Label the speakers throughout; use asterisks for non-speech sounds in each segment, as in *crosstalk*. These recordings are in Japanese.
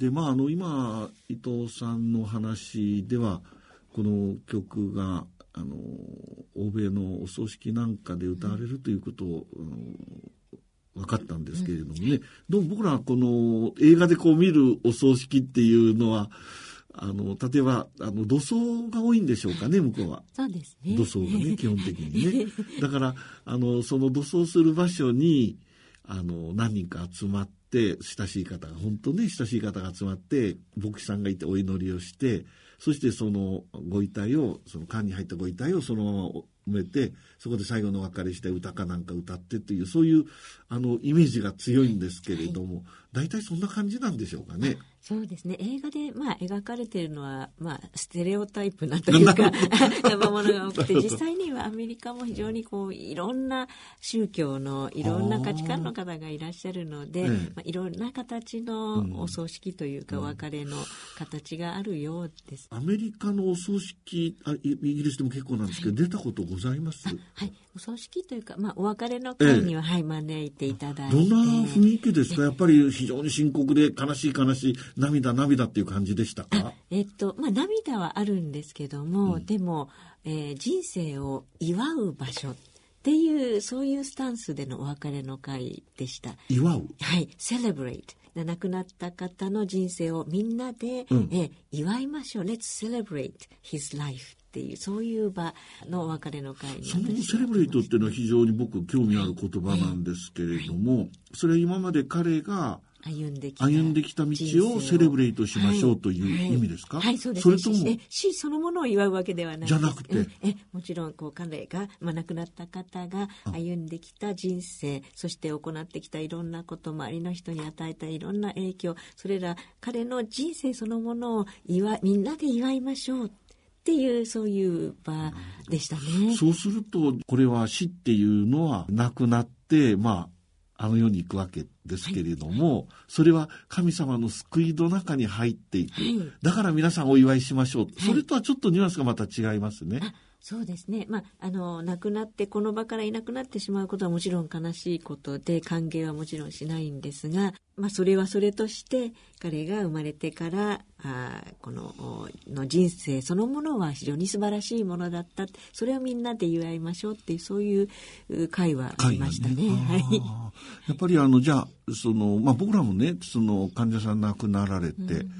Speaker 1: でまああの今伊藤さんの話ではこの曲があの欧米のお葬式なんかで歌われるということを、分かったんですけれどもね、どうも僕らこの映画でこう見るお葬式っていうのはあの例えばあの土葬が多いんでしょうかね向こうは。
Speaker 2: そうですね
Speaker 1: 土葬がね基本的にね。*laughs* だからあのその土葬する場所にあの何人か集まって親しい方が本当ね親しい方が集まって牧師さんがいてお祈りをしてそしてそのご遺体をその缶に入ったご遺体をそのまま埋めてそこで最後のお別れして歌かなんか歌ってというそういうあのイメージが強いんですけれども、大体そんな感じなんでしょうかね。
Speaker 2: そうですね。映画で、まあ、描かれているのは、まあ、ステレオタイプなというかもの *laughs* が多くて実際にはアメリカも非常にこういろんな宗教のいろんな価値観の方がいらっしゃるので、まあ、いろんな形のお葬式というか、お別れの形があるようです。
Speaker 1: アメリカのお葬式あイギリスでも結構なんですけど、はい、出たことございます？
Speaker 2: はいお葬式というか、まあ、お別れの会には、ええ、はい招いていただいて。
Speaker 1: どんな雰囲気ですか？やっぱり非常に深刻で悲しい悲しい涙涙っていう感じでしたか？
Speaker 2: えっとまあ涙はあるんですけども、うん、でも、えー、人生を祝う場所っていうそういうスタンスでのお別れの会でした。
Speaker 1: 祝う？
Speaker 2: はいセレブレイト亡くなった方の人生をみんなで、うん、え祝いましょう。Let's celebrate his life っていうそういう場のお別れの会に
Speaker 1: そのセレブレイトっていうのは非常に僕興味ある言葉なんですけれども、はい、それは今まで彼が
Speaker 2: 歩んできた
Speaker 1: 道をセレブレイトしましょうという意味ですか、
Speaker 2: はい、はい、そうです
Speaker 1: それとも
Speaker 2: 死そのものを祝うわけではない
Speaker 1: じゃなくて、
Speaker 2: えもちろんこう彼が、まあ、亡くなった方が歩んできた人生そして行ってきたいろんなこと周りの人に与えたいろんな影響それら彼の人生そのものを祝みんなで祝いましょうっていうそういう場でしたね。
Speaker 1: そうするとこれは死っていうのはなくなってまああの世に行くわけですけれども、はい、それは神様の救いの中に入っていく、はい、だから皆さんお祝いしましょう、はい、それとはちょっとニュアンスがまた違いますね。
Speaker 2: そうですね、まあ、あの亡くなってこの場からいなくなってしまうことはもちろん悲しいことで歓迎はもちろんしないんですが、まあ、それはそれとして彼が生まれてからあこのの人生そのものは非常に素晴らしいものだった。それをみんなで祝いましょうっていうそういう会話ありましたね。ねはい、
Speaker 1: やっぱりあのじゃあその、まあ、僕らもねその患者さん亡くなられて、うん、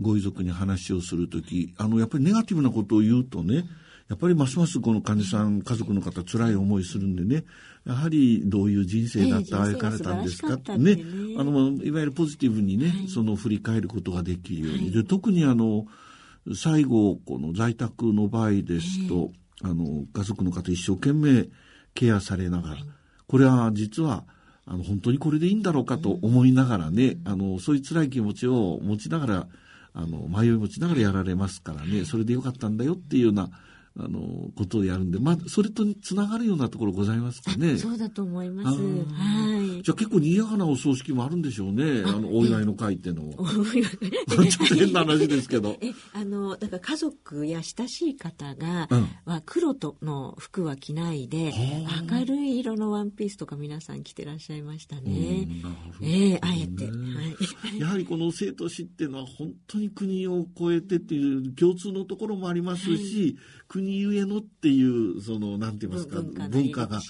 Speaker 1: ご遺族に話をする時あのやっぱりネガティブなことを言うとね、うんやっぱりますますこの患者さん家族の方辛い思いするんでね。やはりどういう人生だった歩かれたんですかってね。あのいわゆるポジティブにね、はい、その振り返ることができるように、はい、で特にあの最後この在宅の場合ですと、あの家族の方一生懸命ケアされながら、これは実はあの本当にこれでいいんだろうかと思いながらね、あのそういう辛い気持ちを持ちながらあの迷い持ちながらやられますからね。それでよかったんだよっていうようなあのことをやるんで、まあ、それとつながるようなところございますかね。
Speaker 2: そうだと思います。はい。
Speaker 1: じゃあ結構賑やかなお葬式もあるんでしょうね。あのお祝いの会っていうのは。*laughs* ちょっと変な話ですけど。
Speaker 2: え、あのだから家族や親しい方が、うん、は黒との服は着ないで、明るい色のワンピースとか皆さん着てらっしゃいましたね。ええー、あえて、は
Speaker 1: い。*laughs* やはりこの生と死っていうのは本当に国を越えてっていう共通のところもありますし、はい国ゆえのっていうそのなんて言いますか文化が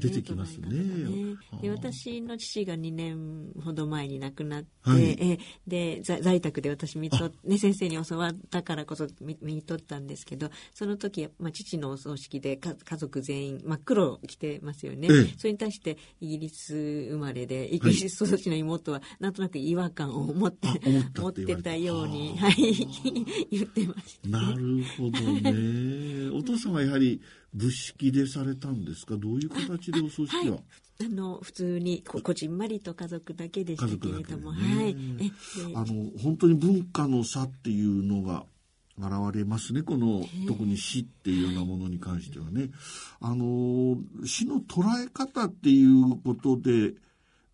Speaker 1: 出てきますね。ね。
Speaker 2: で私の父が2年ほど前に亡くなって、はい、えで在宅で私見と、ね、先生に教わったからこそ見見とったんですけどその時、まあ、父のお葬式で家族全員真っ黒着てますよね、ええ、それに対してイギリス生まれでイギリス育ちの妹はなんとなく違和感を持って、持ってたように、はい、*laughs* 言ってました、
Speaker 1: ね、なるほどね。お父さんはやはり仏式でされたんですか？どういう形でお葬式は、はい。
Speaker 2: あの普通にここじんまりと家族だけでしたけれども、ね、はい、
Speaker 1: あの本当に文化の差っていうのが現れますねこの特に死っていうようなものに関してはね。あの死の捉え方っていうことで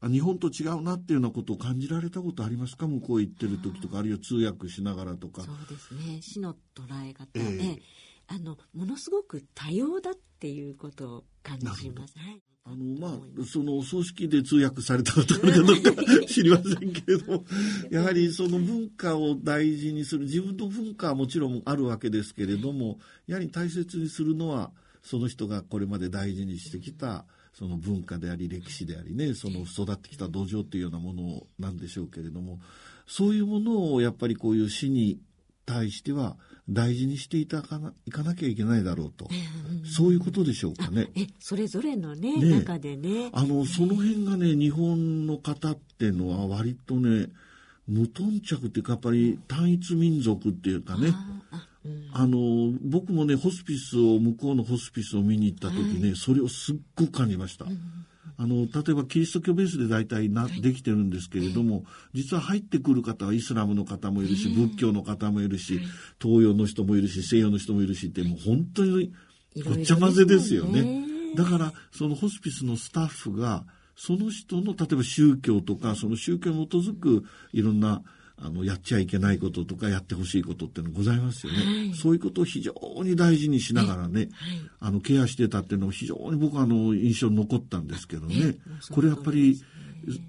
Speaker 1: 日本と違うなっていうようなことを感じられたことありますか？向こう行ってる時とかあるいは通訳しながらとか。
Speaker 2: そうですね。死の捉え方、えー、あのものすごく多様だっていうこと感じします。はい。
Speaker 1: あの、まあ、その、お葬式で通訳されたことあるかどうか知りませんけれども、*laughs* やはりその文化を大事にする、自分の文化はもちろんあるわけですけれども、やはり大切にするのは、その人がこれまで大事にしてきた、その文化であり、歴史でありね、その育ってきた土壌というようなものなんでしょうけれども、そういうものをやっぱりこういう死に対しては大事にしていたかないかなきゃいけないだろうと、そういうことでしょうかね。
Speaker 2: え、それぞれのね、
Speaker 1: ね
Speaker 2: 中でね。
Speaker 1: あの、その辺がね、日本の方っていうのは割とね、無頓着っていうか、やっぱり単一民族っていうかね、
Speaker 2: あうん。
Speaker 1: あの、僕もね、ホスピスを、向こうのホスピスを見に行った時ね、それをすっごく感じました。あの、例えばキリスト教ベースで大体な、できてるんですけれども、実は入ってくる方はイスラムの方もいるし、仏教の方もいるし、東洋の人もいるし、西洋の人もいるしって、もう本当にごっちゃ混ぜですよね。だから、そのホスピスのスタッフが、その人の、例えば宗教とか、その宗教に基づくいろんな、あの、やっちゃいけないこととか、やってほしいことっていうのございますよね。
Speaker 2: はい
Speaker 1: そういうことを非常に大事にしながらね、あの、ケアしてたっていうのが非常に僕はあの、印象に残ったんですけどね。これやっぱり、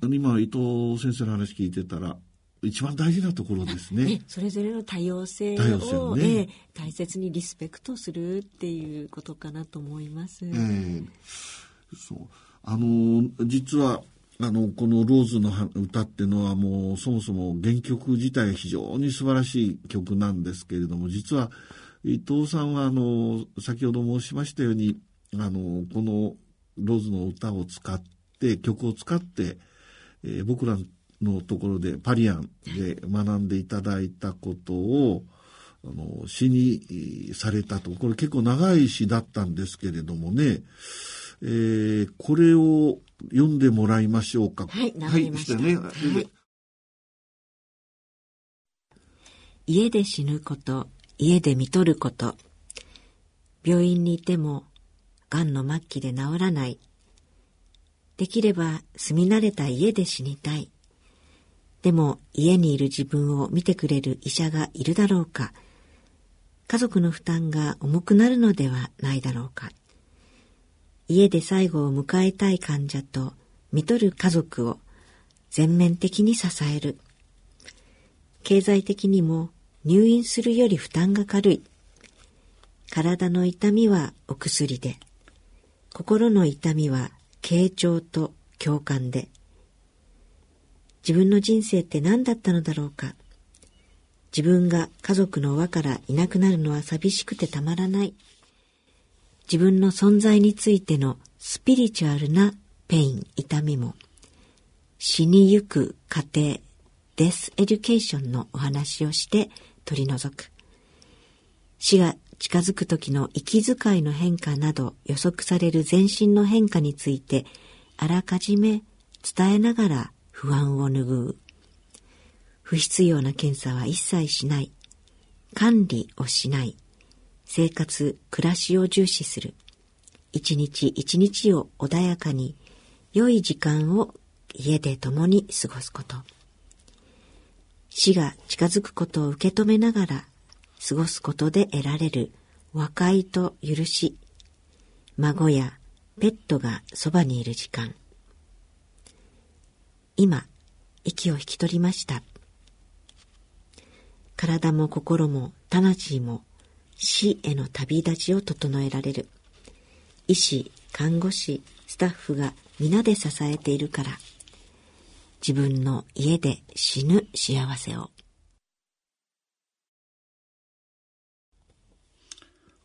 Speaker 1: 今、伊藤先生の話聞いてたら、一番大事なところですね
Speaker 2: ね。それぞれの多様性を、
Speaker 1: ね
Speaker 2: ええ大切にリスペクトするっていうことかなと思います。
Speaker 1: ええそう。あの、実は、あの、このローズの歌っていうのはもうそもそも原曲自体非常に素晴らしい曲なんですけれども、実は伊藤さんはあの、先ほど申しましたように、あの、このローズの歌を使って、曲を使って、えー僕らのところでパリアンで学んでいただいたことを、あの、詩にされたと。これ結構長い詩だったんですけれどもね、えーこれを読んでもらいましょうか。
Speaker 2: はい習いました
Speaker 1: ね。
Speaker 2: はい家で死ぬこと、家で見とること。病院にいても、癌の末期で治らない。できれば住み慣れた家で死にたい。でも家にいる自分を見てくれる医者がいるだろうか。家族の負担が重くなるのではないだろうか。家で最後を迎えたい患者と見とる家族を全面的に支える。経済的にも入院するより負担が軽い。体の痛みはお薬で、心の痛みは傾聴と共感で、自分の人生って何だったのだろうか。自分が家族の輪からいなくなるのは寂しくてたまらない。自分の存在についてのスピリチュアルなpain、痛みも、死にゆく過程、 death education のお話をして取り除く。死が近づく時の息遣いの変化など予測される全身の変化についてあらかじめ伝えながら不安を拭う。不必要な検査は一切しない。管理をしない。生活、暮らしを重視する。一日一日を穏やかに、良い時間を家で共に過ごすこと。死が近づくことを受け止めながら過ごすことで得られる和解と許し、孫やペットがそばにいる時間。今、息を引き取りました。体も心も魂も死への旅立ちを整えられる。医師、看護師、スタッフが皆で支えているから、自分の家で死ぬ幸せを。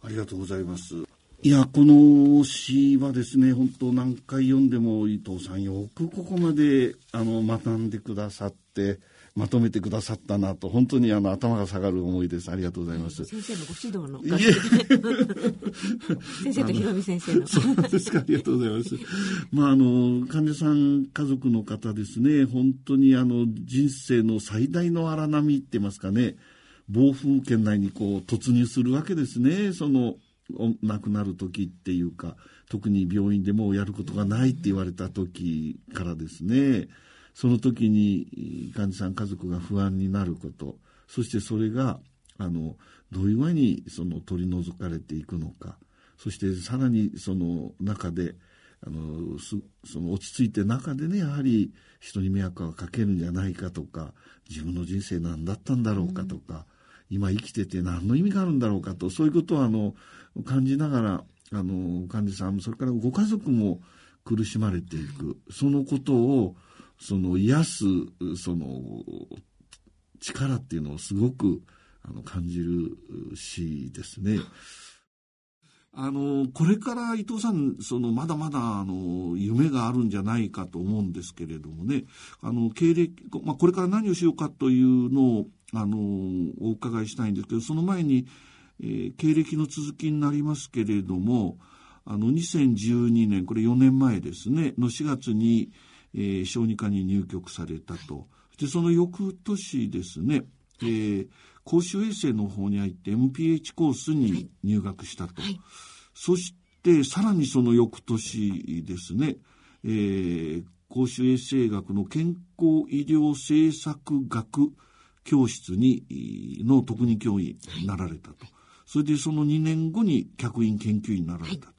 Speaker 1: ありがとうございます。いや、この詩はですね、本当何回読んでも伊藤さんよくここまであの学んでくださって、まとめてくださったなと、本当にあの頭が下がる思いです。ありがとうございます。
Speaker 2: 先生のご指導の *laughs* 先生とひろみ先生の。
Speaker 1: そうですか、ありがとうございます。まあ、あの、患者さん家族の方ですね、本当にあの、人生の最大の荒波って言いますかね、暴風圏内にこう突入するわけですね、その、お亡くなる時っていうか、特に病院でもうやることがないって言われた時からですね、その時に患者さん家族が不安になること、そしてそれが、あの、どういうふうにその取り除かれていくのか、そしてさらにその中であのその落ち着いて中でねやはり人に迷惑をかけるんじゃないかとか自分の人生何だったんだろうかとか、うん、今生きてて何の意味があるんだろうかとそういうことをあの感じながらあの患者さんそれからご家族も苦しまれていくそのことをその癒すその力っていうのをすごくあの感じる詩ですね。あの、これから伊藤さん、その、まだまだ、あの、夢があるんじゃないかと思うんですけれどもね、あの、経歴、まあ、これから何をしようかというのを、あの、お伺いしたいんですけど、その前に、えー、経歴の続きになりますけれども、あの、2012年、これ4年前ですね、の4月に、えー、小児科に入局されたと。で、その翌年ですね、えー、公衆衛生の方に入って MPH コースに入学したと。はい、そして、さらにその翌年ですね、えー、公衆衛生学の健康医療政策学教室に、の特任教員になられたと。それでその2年後に客員研究員になられたと。はい、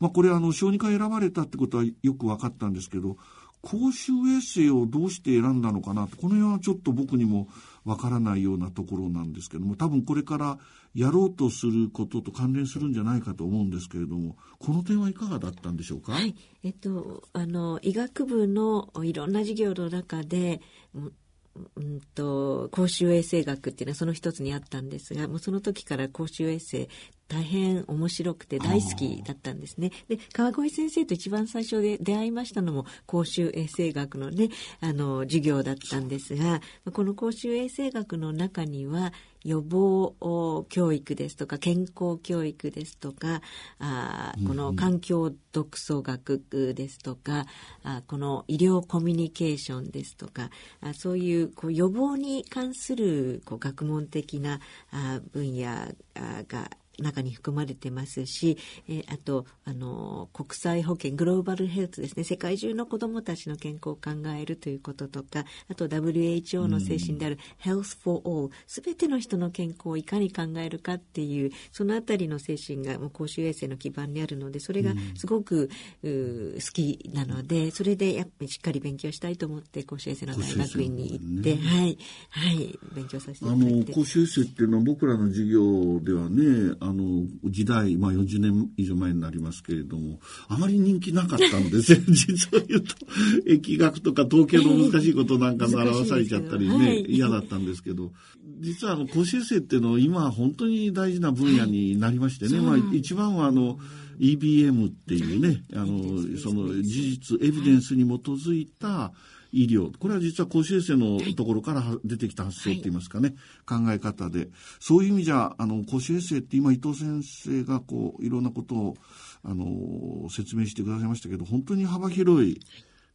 Speaker 1: まあこれあの小児科選ばれたってことはよく分かったんですけど、公衆衛生をどうして選んだのかなこの辺はちょっと僕にもわからないようなところなんですけども多分これからやろうとすることと関連するんじゃないかと思うんですけれどもこの点はいかがだったんでしょうか、
Speaker 2: はい。えっと、あの医学部のいろんな授業の中でうんと公衆衛生学っていうのはその一つにあったんですがもうその時から公衆衛生大変面白くて大好きだったんですね。で、川越先生と一番最初で出会いましたのも公衆衛生学のね、あの、授業だったんですが、この公衆衛生学の中には、予防教育ですとか健康教育ですとかあこの環境独創学ですとかあこの医療コミュニケーションですとかあそういうこう予防に関するこう学問的なあ分野が中に含まれてますし、えー、あと、あの、国際保健、グローバルヘルスですね、世界中の子供たちの健康を考えるということとか、あと WHO の精神である Health for All、すべての人の健康をいかに考えるかっていう、そのあたりの精神がもう公衆衛生の基盤にあるので、それがすごく、う好きなので、それでやっぱりしっかり勉強したいと思って、公衆衛生の大学院に行って、ね、はい、はい、勉強させていただいて。
Speaker 1: あの、公衆衛生っていうのは僕らの授業ではね、あの、時代、まあ40年以上前になりますけれども、あまり人気なかったんですよ。実を言うと、疫学とか統計の難しいことなんか習わされちゃったりね、はい、嫌だったんですけど、実はあの、公衆衛生っていうのは今本当に大事な分野になりましてね、はい、まあ一番はあの、EBM っていうね、あの、その事実、エビデンスに基づいた、医療。これは実は公衆衛生のところから出てきた発想って言いますかね、はい、考え方で。そういう意味じゃ、あの、公衆衛生って今伊藤先生がこう、いろんなことを、あの、説明してくださいましたけど、本当に幅広い、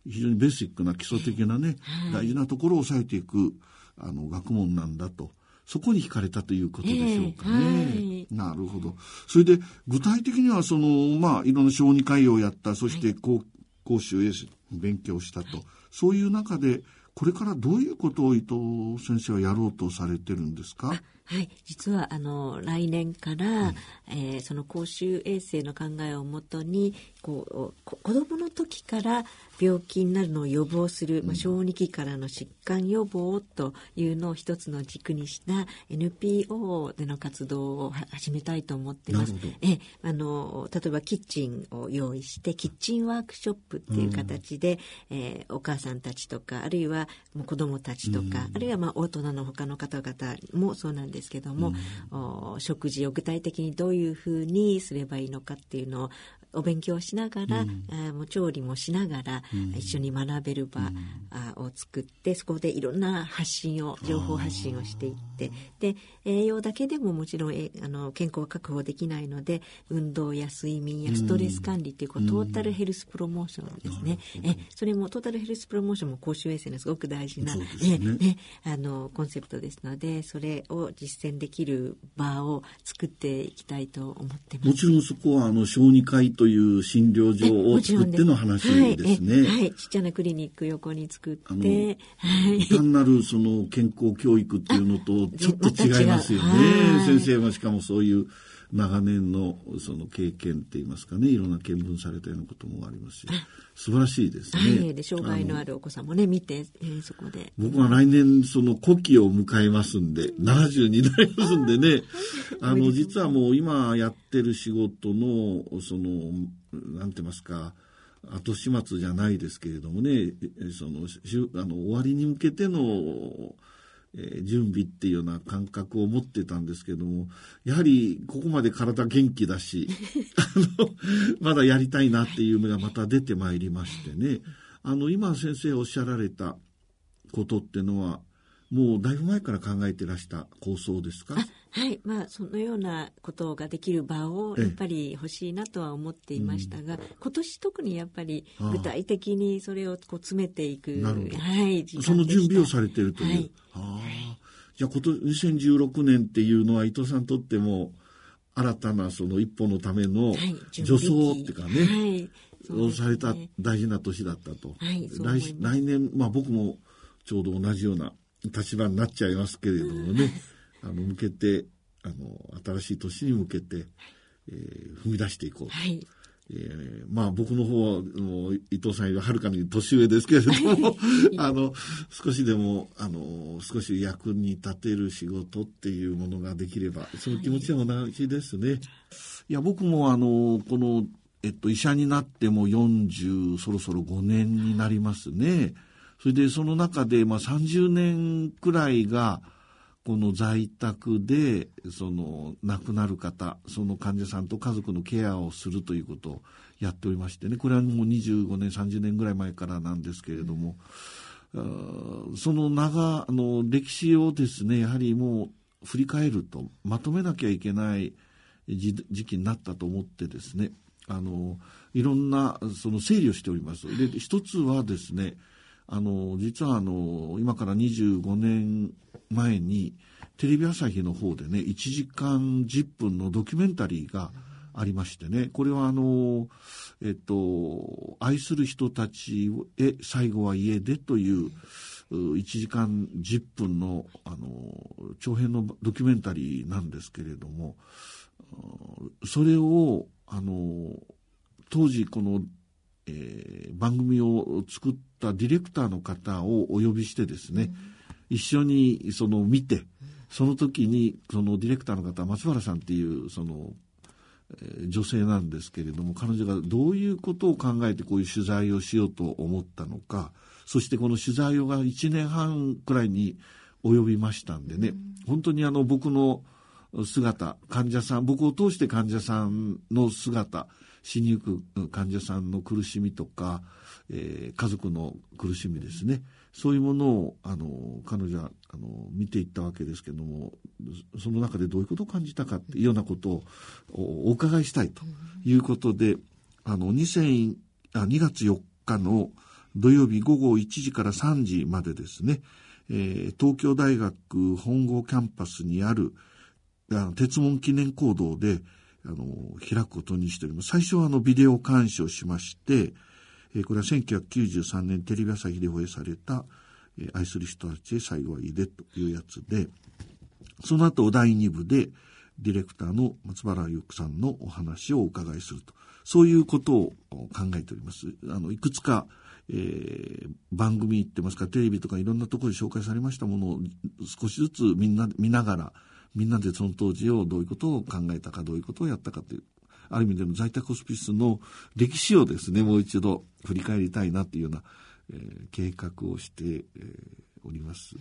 Speaker 1: 非常にベーシックな基礎的なね、大事なところを抑えていく、あの、学問なんだと。そこに惹かれたということでしょうかね。えーはい、なるほど。それで、具体的には、その、まあ、いろんな小児科医をやった、そして公、公衆衛生、勉強したと。そういう中で、これからどういうことを伊藤先生はやろうとされてるんですか？
Speaker 2: はい、実はあの来年から、うん、えー、その公衆衛生の考えをもとにこう子どもの時から病気になるのを予防する、まあ、小児期からの疾患予防というのを一つの軸にした NPO での活動を始めたいと思ってます。えあの例えばキッチンを用意してキッチンワークショップっていう形で、うん、えー、お母さんたちとかあるいはもう子どもたちとか、うん、あるいはまあ大人の他の方々もそうなんですけども、うん、食事を具体的にどういうふうにすればいいのかっていうのをお勉強しながら、うん、もう調理もしながら、うん、一緒に学べる場、を作ってそこでいろんな発信を情報発信をしていってで栄養だけでももちろんえあの健康は確保できないので運動や睡眠やストレス管理というこう total health promotion ですね、えそれも total health promotion も公衆衛生のすごく大事な、ね。ね、あのコンセプトですのでそれを実践できる場を作っていきたいと思ってます。
Speaker 1: もちろんそこはあの小児科医という診療所を作っての話ですね。
Speaker 2: はい、ちっちゃなクリニック横に作って、は
Speaker 1: い、単なるその健康教育っていうのとちょっと違いますよね。先生もしかもそういう長年のその経験って言いますかねいろんな見聞されたようなこともありますし *laughs* 素晴らしいですね。
Speaker 2: は *laughs* い、で障害のあるお子さんもね見て、えー、そこで。
Speaker 1: 僕は来年その古希を迎えますんで70になりますんでね *laughs* あの実はもう今やってる仕事のそのなんて言いますか後始末じゃないですけれどもねそのあの終わりに向けてのえー、準備っていうような感覚を持ってたんですけども、やはりここまで体元気だし、*laughs* あの、まだやりたいなっていうのがまた出てまいりましてね、あの、今先生おっしゃられたことっていうのは、もうだいぶ前から考えてらした構想ですか？
Speaker 2: はい、まあ、そのようなことができる場をやっぱり欲しいなとは思っていましたが、今年特にやっぱり具体的にそれをこう詰めていく、はい、
Speaker 1: その準備をされているという。はい、あじゃあ今年2016年っていうのは伊藤さんにとっても新たなその一歩のための助走っていうかね、はい、をされた大事な年だったと。はい、来来年、まあ僕もちょうど同じような立場になっちゃいますけれどもね、あの、向けて、あの、新しい年に向けて、えー、踏み出していこうと。はいえー、まあ僕の方は、伊藤さんよりはるかに年上ですけれども、*laughs* あの、少しでも、あの、少し役に立てる仕事っていうものができれば、その気持ちは同じですね。いや、僕もあの、この、えっと、医者になっても40、そろそろ5年になりますね。それでその中で、まあ、30年くらいが、この在宅で、その亡くなる方、その患者さんと家族のケアをするということをやっておりましてね、これはもう25年、30年ぐらい前からなんですけれども、うん、その長、あの、歴史をですね、やはりもう振り返ると、まとめなきゃいけない時期になったと思ってですね、あの、いろんな、その整理をしております。で、一つはですね、あの、実はあの、今から25年前に、テレビ朝日の方でね、1時間10分のドキュメンタリーがありましてね、これはあの、えっと、愛する人たちへ最後は家でという、1時間10分の、あの、長編のドキュメンタリーなんですけれども、それを、あの、当時このえー、番組を作ったディレクターの方をお呼びしてですね、うん、一緒にその見て、その時にそのディレクターの方松原さんっていうその、えー、女性なんですけれども彼女がどういうことを考えてこういう取材をしようと思ったのかそしてこの取材をが1年半くらいに及びましたんでね、うん、本当にあの僕の姿患者さん僕を通して患者さんの姿死にゆく患者さんの苦しみとか、えー、家族の苦しみですね。そういうものをあの彼女はあの見ていったわけですけどもその中でどういうことを感じたかっていうようなことをお伺いしたいということで、あの 2, あ2月4日の土曜日午後1時から3時までですね、えー、東京大学本郷キャンパスにあるあの鉄門記念講堂で、あの、開くことにしております。最初はあの、ビデオ鑑賞しまして、え、これは1993年テレビ朝日で放映された、え、愛する人たちへ最後はいいでというやつで、その後第2部で、ディレクターの松原由紀さんのお話をお伺いすると。そういうことを考えております。あの、いくつか、えー、番組ってますか、テレビとかいろんなところで紹介されましたものを少しずつみんな見ながら、みんなでその当時をどういうことを考えたかどういうことをやったかというある意味での在宅ホスピスの歴史をですねもう一度振り返りたいなというような、えー、計画をして、えー、おります。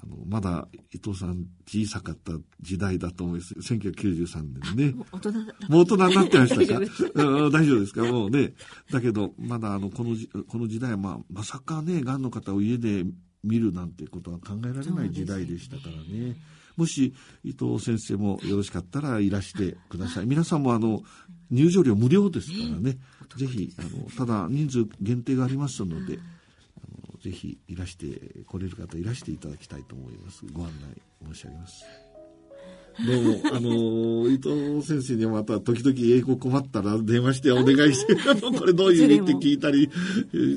Speaker 1: あのまだ伊藤さん小さかった時代だと思います。1993年ね。もう大人もう大人になってましたか？*laughs* 大丈夫ですか？もうね。だけど、まだあの、このこの時代は、まあ、まさかね、癌の方を家で見るなんてことは考えられない時代でしたからね。もし伊藤先生もよろしかったらいらしてください。皆さんもあの、入場料無料ですからね。ぜひ、あの、ただ人数限定がありますので、あのぜひいらして、来れる方いらしていただきたいと思います。ご案内申し上げます。どうも、あの、伊藤先生にはまた時々英語困ったら電話してお願いして、あの、これどういう意味って聞いたり、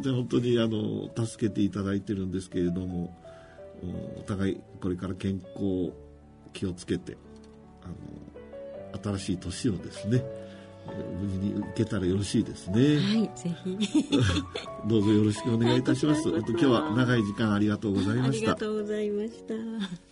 Speaker 1: 本当にあの、助けていただいてるんですけれども、お互いこれから健康気をつけてあの新しい年をですね無事に受けたらよろしいですね。
Speaker 2: はい、ぜひ。*laughs*
Speaker 1: どうぞよろしくお願いいたします。
Speaker 2: はい
Speaker 1: 今日は長い時間ありがとうござい
Speaker 2: あ
Speaker 1: ました。
Speaker 2: りがとうございました。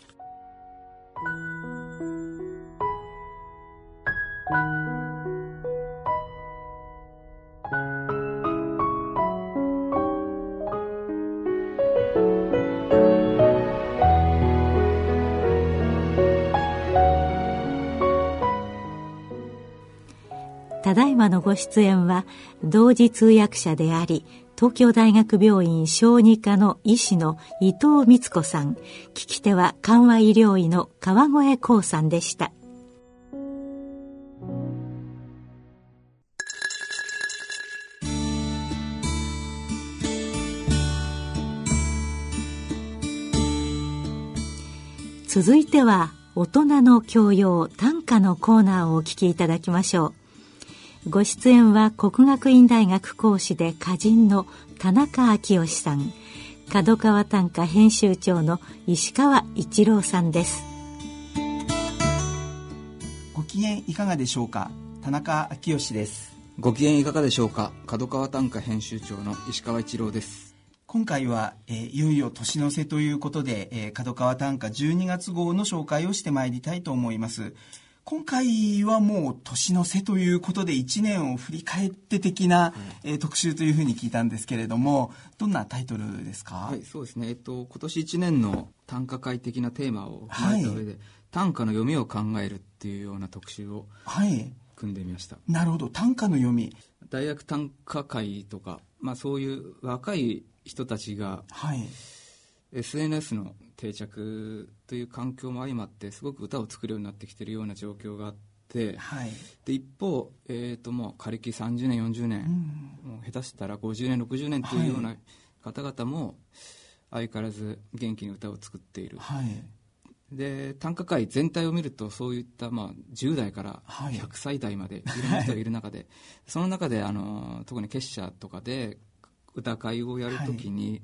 Speaker 3: ただいまのご出演は同時通訳者であり東京大学病院小児科の医師の伊藤光子さん。聞き手は緩和医療医の川越光さんでした。続いては大人の教養短歌のコーナーをお聞きいただきましょう。ご出演は国学院大学講師で歌人の田中昭義さん角川短歌編集長の石川一郎さんです。
Speaker 4: ご機嫌いかがでしょうか？田中昭義です。
Speaker 5: ご機嫌いかがでしょうか？角川短歌編集長の石川一郎です。
Speaker 4: 今回は、えーいよいよ年の瀬ということで、えー角川短歌12月号の紹介をしてまいりたいと思います今回はもう年の瀬ということで1年を振り返って的な、えー特集というふうに聞いたんですけれどもどんなタイトルですか、
Speaker 5: はいそうですね。えっと今年1年の短歌会的なテーマを踏まえた上で、短歌の読みを考えるっていうような特集を
Speaker 4: はい。
Speaker 5: 組んでみました。
Speaker 4: なるほど。短歌の読み。
Speaker 5: 大学短歌会とか、まあ、そういう若い人たちが
Speaker 4: はい。
Speaker 5: SNS の定着という環境も相まってすごく歌を作るようになってきてるような状況があって
Speaker 4: はい。
Speaker 5: で一方、えー、ともう仮歴30年40年、もう下手したら50年60年というような方々も相変わらず元気に歌を作っている。
Speaker 4: はい。
Speaker 5: で短歌界全体を見るとそういった、まあ、10代から
Speaker 4: はい。
Speaker 5: 100歳代まで *laughs* いろんな人がいる中で、その中であの特に結社とかで歌会をやるときに、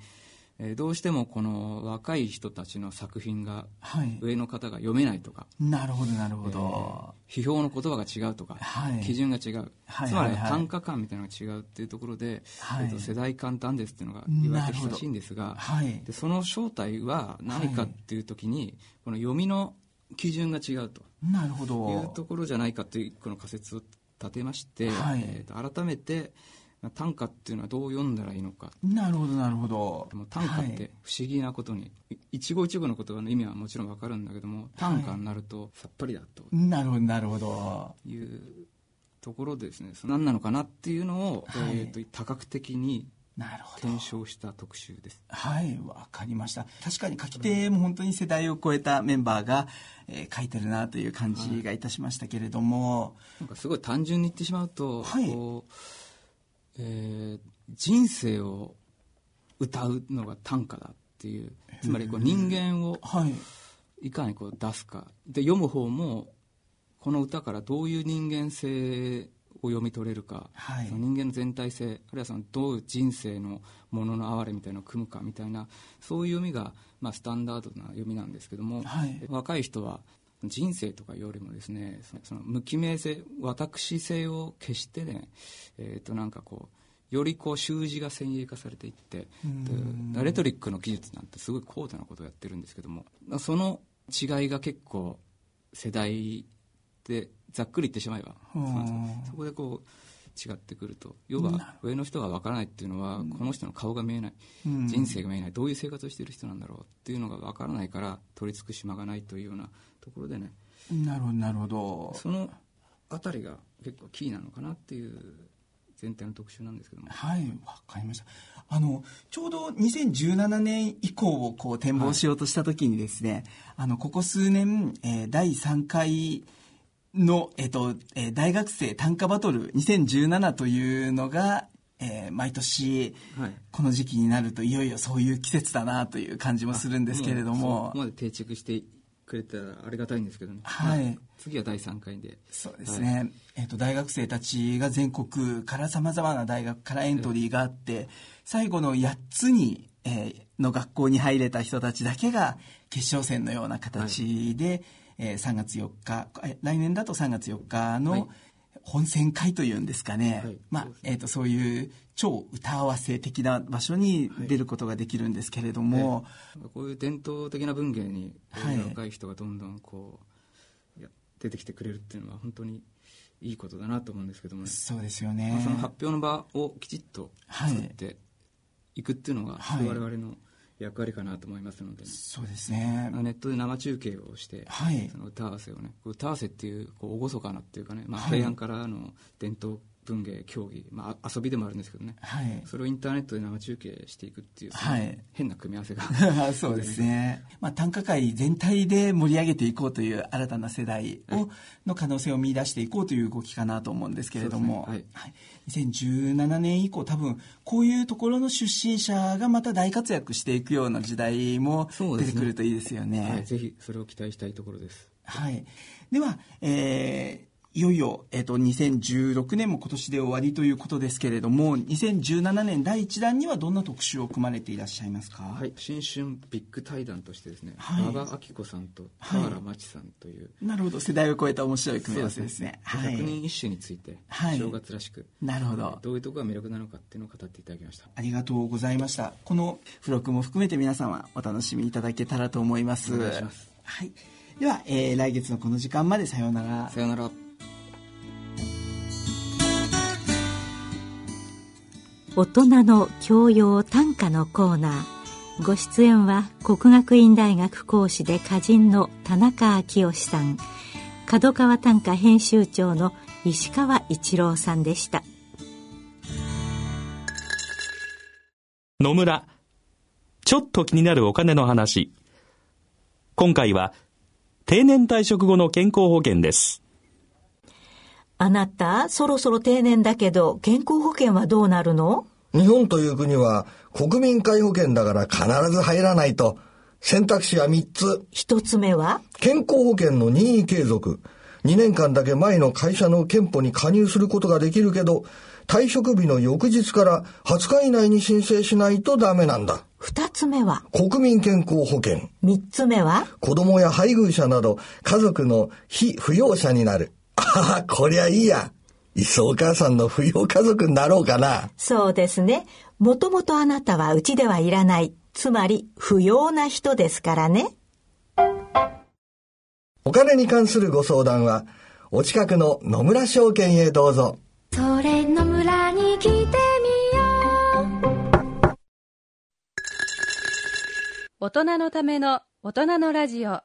Speaker 5: えーどうしてもこの若い人たちの作品が
Speaker 4: はい。
Speaker 5: 上の方が読めないとか、
Speaker 4: なるほどなるほど、
Speaker 5: 批評の言葉が違うとか、
Speaker 4: はい。
Speaker 5: 基準が違う、
Speaker 4: はい
Speaker 5: つまり
Speaker 4: はいはい。
Speaker 5: 短歌感みたいなのが違うっていうところで、
Speaker 4: はい。
Speaker 5: えっと世代間断ですっていうのが言われて親しいんですが、
Speaker 4: はい。
Speaker 5: でその正体は何かっていう時に、この読みの基準が違うと。
Speaker 4: なるほど。
Speaker 5: いうところじゃないかというこの仮説を立てまして、
Speaker 4: はい。
Speaker 5: えーと改めてまあ短歌っていうのはどう読んだらいいのか。
Speaker 4: なるほどなるほど。
Speaker 5: 短歌っ
Speaker 4: はい。
Speaker 5: て不思議なことに、い一語一語の言葉の意味はもちろん分かるんだけども短歌になるとさっぱりだと。
Speaker 4: なるほどなるほど。
Speaker 5: いうところでですねその何なのかなっていうのを、
Speaker 4: はい。
Speaker 5: えー、と多角的に
Speaker 4: なるほど。
Speaker 5: 検証した特集です。
Speaker 4: はいわかりました。確かに書き手も本当に世代を超えたメンバーが、えー書いてるなという感じがいたしましたけれども、
Speaker 5: なんかすごい単純に言ってしまうと、
Speaker 4: はい。
Speaker 5: こうえー人生を歌うのが短歌だっていうつまりこう人間を
Speaker 4: はい。
Speaker 5: いかにこう出すか。で読む方もこの歌からどういう人間性を読み取れるか、
Speaker 4: はい。
Speaker 5: その人間の全体性あるいはそのどう人生のものの哀れみたいなのを組むかみたいなそういう読みが、まあ、スタンダードな読みなんですけども、
Speaker 4: はい。
Speaker 5: 若い人は人生とかよりもですねその無記名性私性を消してね、えー、となんかこうよりこう習字が先鋭化されていってでレトリックの技術なんてすごい高度なことをやってるんですけどもその違いが結構世代でざっくり言ってしまえばそこでこう違ってくると。要は上の人がわからないっていうのはこの人の顔が見えない。
Speaker 4: うん。
Speaker 5: 人生が見えない。どういう生活をしている人なんだろうっていうのがわからないから取り付く島がないというようなところでね。
Speaker 4: なるほどなるほど。
Speaker 5: そのあたりが結構キーなのかなっていう全体の特集なんですけども。
Speaker 4: はいわかりました。あのちょうど2017年以降をこう展望しようとした時にですね、あのここ数年、えー第3回の、えっとえー大学生短歌バトル2017というのが、えー毎年
Speaker 5: はい。
Speaker 4: この時期になるといよいよそういう季節だなという感じもするんですけれど
Speaker 5: うそ
Speaker 4: も
Speaker 5: こまで定着してくれたらありがたいんですけどね、
Speaker 4: はい。
Speaker 5: まあ次は第3回で。
Speaker 4: そうですね、えっと大学生たちが全国からさまざまな大学からエントリーがあって、最後の8つに、えーの学校に入れた人たちだけが決勝戦のような形で、えー、3月4日来年だと3月4日の本選会というんですかね、はい、まあえーと、そういう超歌合わせ的な場所に出ることができるんですけれども、は
Speaker 5: い、こういう伝統的な文芸に若い人がどんどんこう、はい、出てきてくれるっていうのは本当にいいことだなと思うんですけども、ね、
Speaker 4: そうですよね、
Speaker 5: まあ、その発表の場をきちっと作っていくっていうのが、はい、我々の役割かなと思いますので、
Speaker 4: そうですね。
Speaker 5: ネットで生中継をして、はい、その歌合わせをね歌合わせっていうこう厳かなっていうかね、まあ、平安からの伝統文芸競技、まあ、遊びでもあるんですけどね、はい、それをインターネットで生中継していくっていう、はい、変な組み合わせが *laughs*
Speaker 4: そうですね、まあ、短歌界全体で盛り上げていこうという新たな世代を、はい、の可能性を見出していこうという動きかなと思うんですけれども、ね、はい、2017年以降多分こういうところの出身者がまた大活躍していくような時代も出てくるといいですよね。ね。はい、
Speaker 5: ぜひそれを期待したいところです。
Speaker 4: はい、では、えーいよいよ、えっ、ー、と、2016年も今年で終わりということですけれども、2017年第1弾にはどんな特集を組まれていらっしゃいますか？
Speaker 5: はい。新春ビッグ対談としてですね、はい、馬場明子さんと田原真知さんという、はい、
Speaker 4: なるほど、世代を超えた面白い組み合わせですね。
Speaker 5: はい。百人一首について、はい、正月らしく、
Speaker 4: なるほど。
Speaker 5: どういうところが魅力なのかっていうのを語っていただきました。
Speaker 4: ありがとうございました。この付録も含めて皆様お楽しみいただけたらと思います。
Speaker 5: お願いします。
Speaker 4: はい。では、えー、来月のこの時間までさようなら。
Speaker 5: さようなら。
Speaker 3: 大人の教養短歌のコーナー。ご出演は国学院大学講師で歌人の田中昭義さん。角川短歌編集長の石川一郎さんでした。
Speaker 6: 野村。ちょっと気になるお金の話。今回は定年退職後の健康保険です。
Speaker 3: あなた、そろそろ定年だけど、健康保険はどうなるの？
Speaker 7: 日本という国は国民皆保険だから必ず入らないと。選択肢は3つ。
Speaker 3: 1つ目は？
Speaker 7: 健康保険の任意継続。2年間だけ前の会社の憲法に加入することができるけど、退職日の翌日から20日以内に申請しないとダメなんだ。
Speaker 3: 二つ目は？
Speaker 7: 国民健康保険。
Speaker 3: 三つ目は？
Speaker 7: 子供や配偶者など家族の非扶養者になる。ああ、こりゃいいや。いっそお母さんの扶養家族になろうかな。
Speaker 3: そうですね。もともとあなたはうちではいらない。つまり、不要な人ですからね。
Speaker 7: お金に関するご相談は、お近くの野村証券へどうぞ。
Speaker 8: それ野村に来てみよう。
Speaker 9: 大人のための大人のラジオ。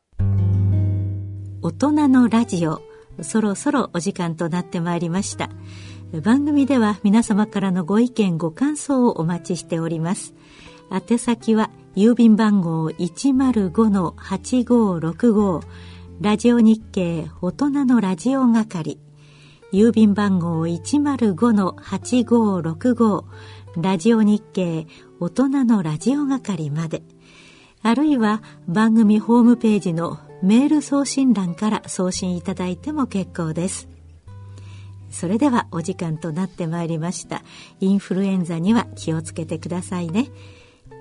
Speaker 3: 大人のラジオ。そろそろお時間となってまいりました。番組では皆様からのご意見ご感想をお待ちしております。宛先は郵便番号105-8565ラジオ日経大人のラジオ係。郵便番号105-8565ラジオ日経大人のラジオ係まで。あるいは番組ホームページのメール送信欄から送信いただいても結構です。それではお時間となってまいりました。インフルエンザには気をつけてくださいね。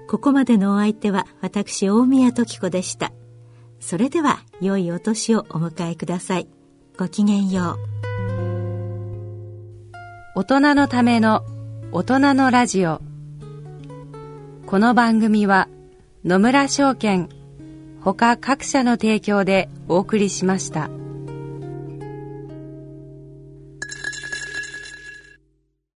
Speaker 3: ここまでのお相手は私大宮時子でした。それでは良いお年をお迎えください。ごきげんよう。
Speaker 9: 大人のための大人のラジオ。この番組は野村証券他各社の提供でお送りしました。